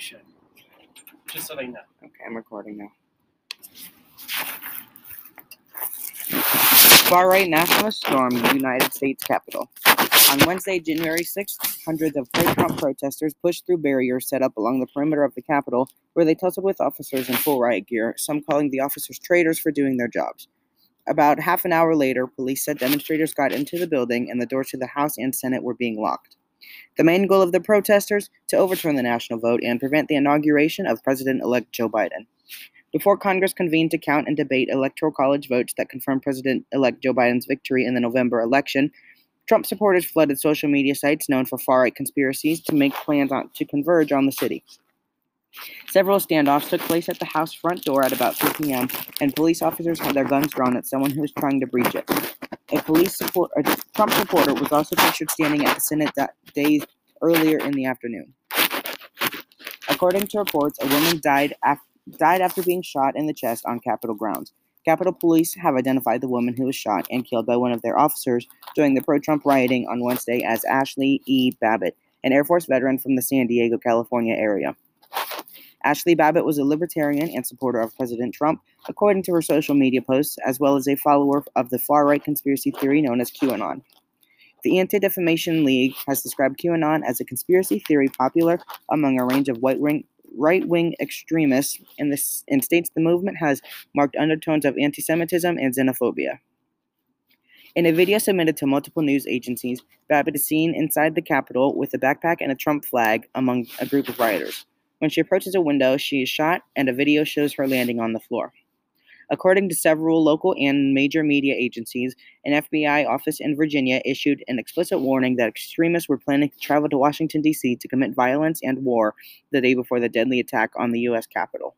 Should. Just so they know. Okay, I'm recording now. Far right nationalists stormed the United States Capitol. On Wednesday, January 6th, hundreds of pro Trump protesters pushed through barriers set up along the perimeter of the Capitol, where they tussled with officers in full riot gear, some calling the officers traitors for doing their jobs. About half an hour later, police said demonstrators got into the building and the doors to the House and Senate were being locked. The main goal of the protesters to overturn the national vote and prevent the inauguration of President-elect Joe Biden. Before Congress convened to count and debate electoral college votes that confirmed President-elect Joe Biden's victory in the November election, Trump supporters flooded social media sites known for far-right conspiracies to make plans on, to converge on the city. Several standoffs took place at the House front door at about 2 p.m., and police officers had their guns drawn at someone who was trying to breach it. A police support, a Trump supporter was also pictured standing at the Senate that days earlier in the afternoon. According to reports, a woman died, af- died after being shot in the chest on Capitol grounds. Capitol Police have identified the woman who was shot and killed by one of their officers during the pro Trump rioting on Wednesday as Ashli E. Babbitt, an Air Force veteran from the San Diego, California area. Ashli Babbitt was a libertarian and supporter of President Trump, according to her social media posts, as well as a follower of the far right conspiracy theory known as QAnon. The Anti Defamation League has described QAnon as a conspiracy theory popular among a range of white wing, right wing extremists and, this, and states the movement has marked undertones of anti Semitism and xenophobia. In a video submitted to multiple news agencies, Babbitt is seen inside the Capitol with a backpack and a Trump flag among a group of rioters. When she approaches a window, she is shot, and a video shows her landing on the floor. According to several local and major media agencies, an FBI office in Virginia issued an explicit warning that extremists were planning to travel to Washington, D.C. to commit violence and war the day before the deadly attack on the U.S. Capitol.